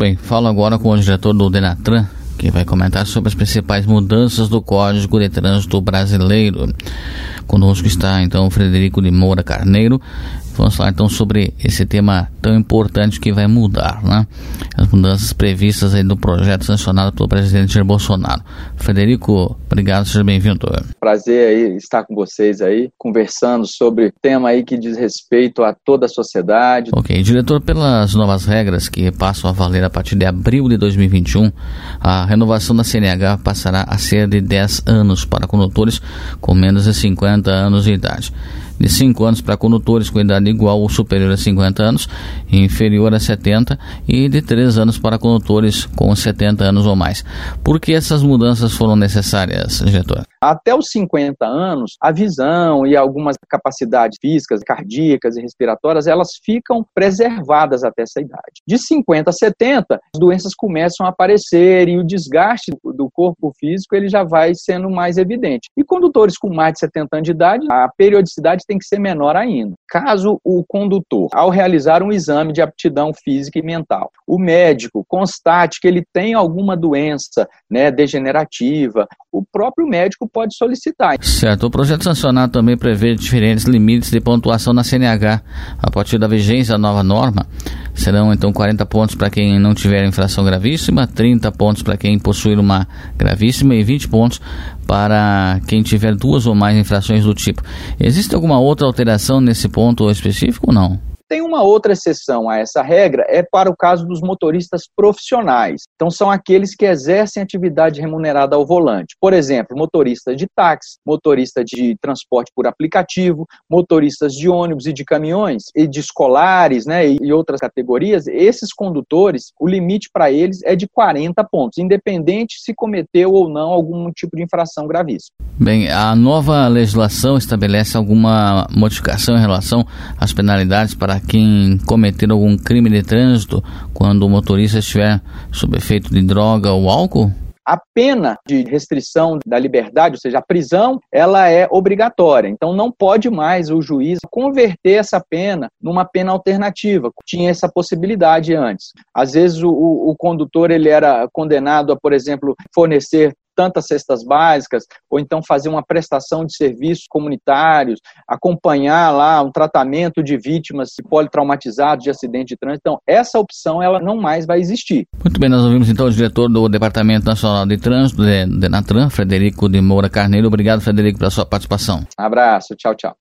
bem, falo agora com o diretor do Denatran, que vai comentar sobre as principais mudanças do Código de Trânsito Brasileiro. Conosco está então Frederico de Moura Carneiro. Vamos falar então sobre esse tema tão importante que vai mudar, né? As mudanças previstas aí no projeto sancionado pelo presidente Jair Bolsonaro. Frederico, obrigado, seja bem-vindo. Prazer aí estar com vocês aí, conversando sobre tema aí que diz respeito a toda a sociedade. Ok, diretor, pelas novas regras que passam a valer a partir de abril de 2021, a renovação da CNH passará a ser de 10 anos para condutores com menos de 50 anos de idade de 5 anos para condutores com idade igual ou superior a 50 anos inferior a 70 e de 3 anos para condutores com 70 anos ou mais. Por que essas mudanças foram necessárias, diretor? Até os 50 anos, a visão e algumas capacidades físicas, cardíacas e respiratórias, elas ficam preservadas até essa idade. De 50 a 70, as doenças começam a aparecer e o desgaste do corpo físico ele já vai sendo mais evidente. E condutores com mais de 70 anos de idade, a periodicidade tem que ser menor ainda. Caso o condutor, ao realizar um exame de aptidão física e mental, o médico constate que ele tem alguma doença né, degenerativa, o próprio médico pode solicitar. Certo. O projeto sancionado também prevê diferentes limites de pontuação na CNH. A partir da vigência da nova norma, serão então 40 pontos para quem não tiver infração gravíssima, 30 pontos para quem possuir uma gravíssima e 20 pontos para quem tiver duas ou mais infrações do tipo. Existe alguma outra alteração nesse ponto específico ou não? Tem uma outra exceção a essa regra, é para o caso dos motoristas profissionais. Então, são aqueles que exercem atividade remunerada ao volante. Por exemplo, motorista de táxi, motorista de transporte por aplicativo, motoristas de ônibus e de caminhões, e de escolares, né, e outras categorias. Esses condutores, o limite para eles é de 40 pontos, independente se cometeu ou não algum tipo de infração gravíssima. Bem, a nova legislação estabelece alguma modificação em relação às penalidades para quem cometer algum crime de trânsito quando o motorista estiver sob efeito de droga ou álcool? A pena de restrição da liberdade, ou seja, a prisão, ela é obrigatória. Então não pode mais o juiz converter essa pena numa pena alternativa. Tinha essa possibilidade antes. Às vezes o, o condutor ele era condenado a, por exemplo, fornecer tantas cestas básicas, ou então fazer uma prestação de serviços comunitários, acompanhar lá um tratamento de vítimas politraumatizadas de acidente de trânsito. Então, essa opção ela não mais vai existir. Muito bem, nós ouvimos então o diretor do Departamento Nacional de Trânsito, de, de Natran, Frederico de Moura Carneiro. Obrigado, Frederico, pela sua participação. Um abraço, tchau, tchau.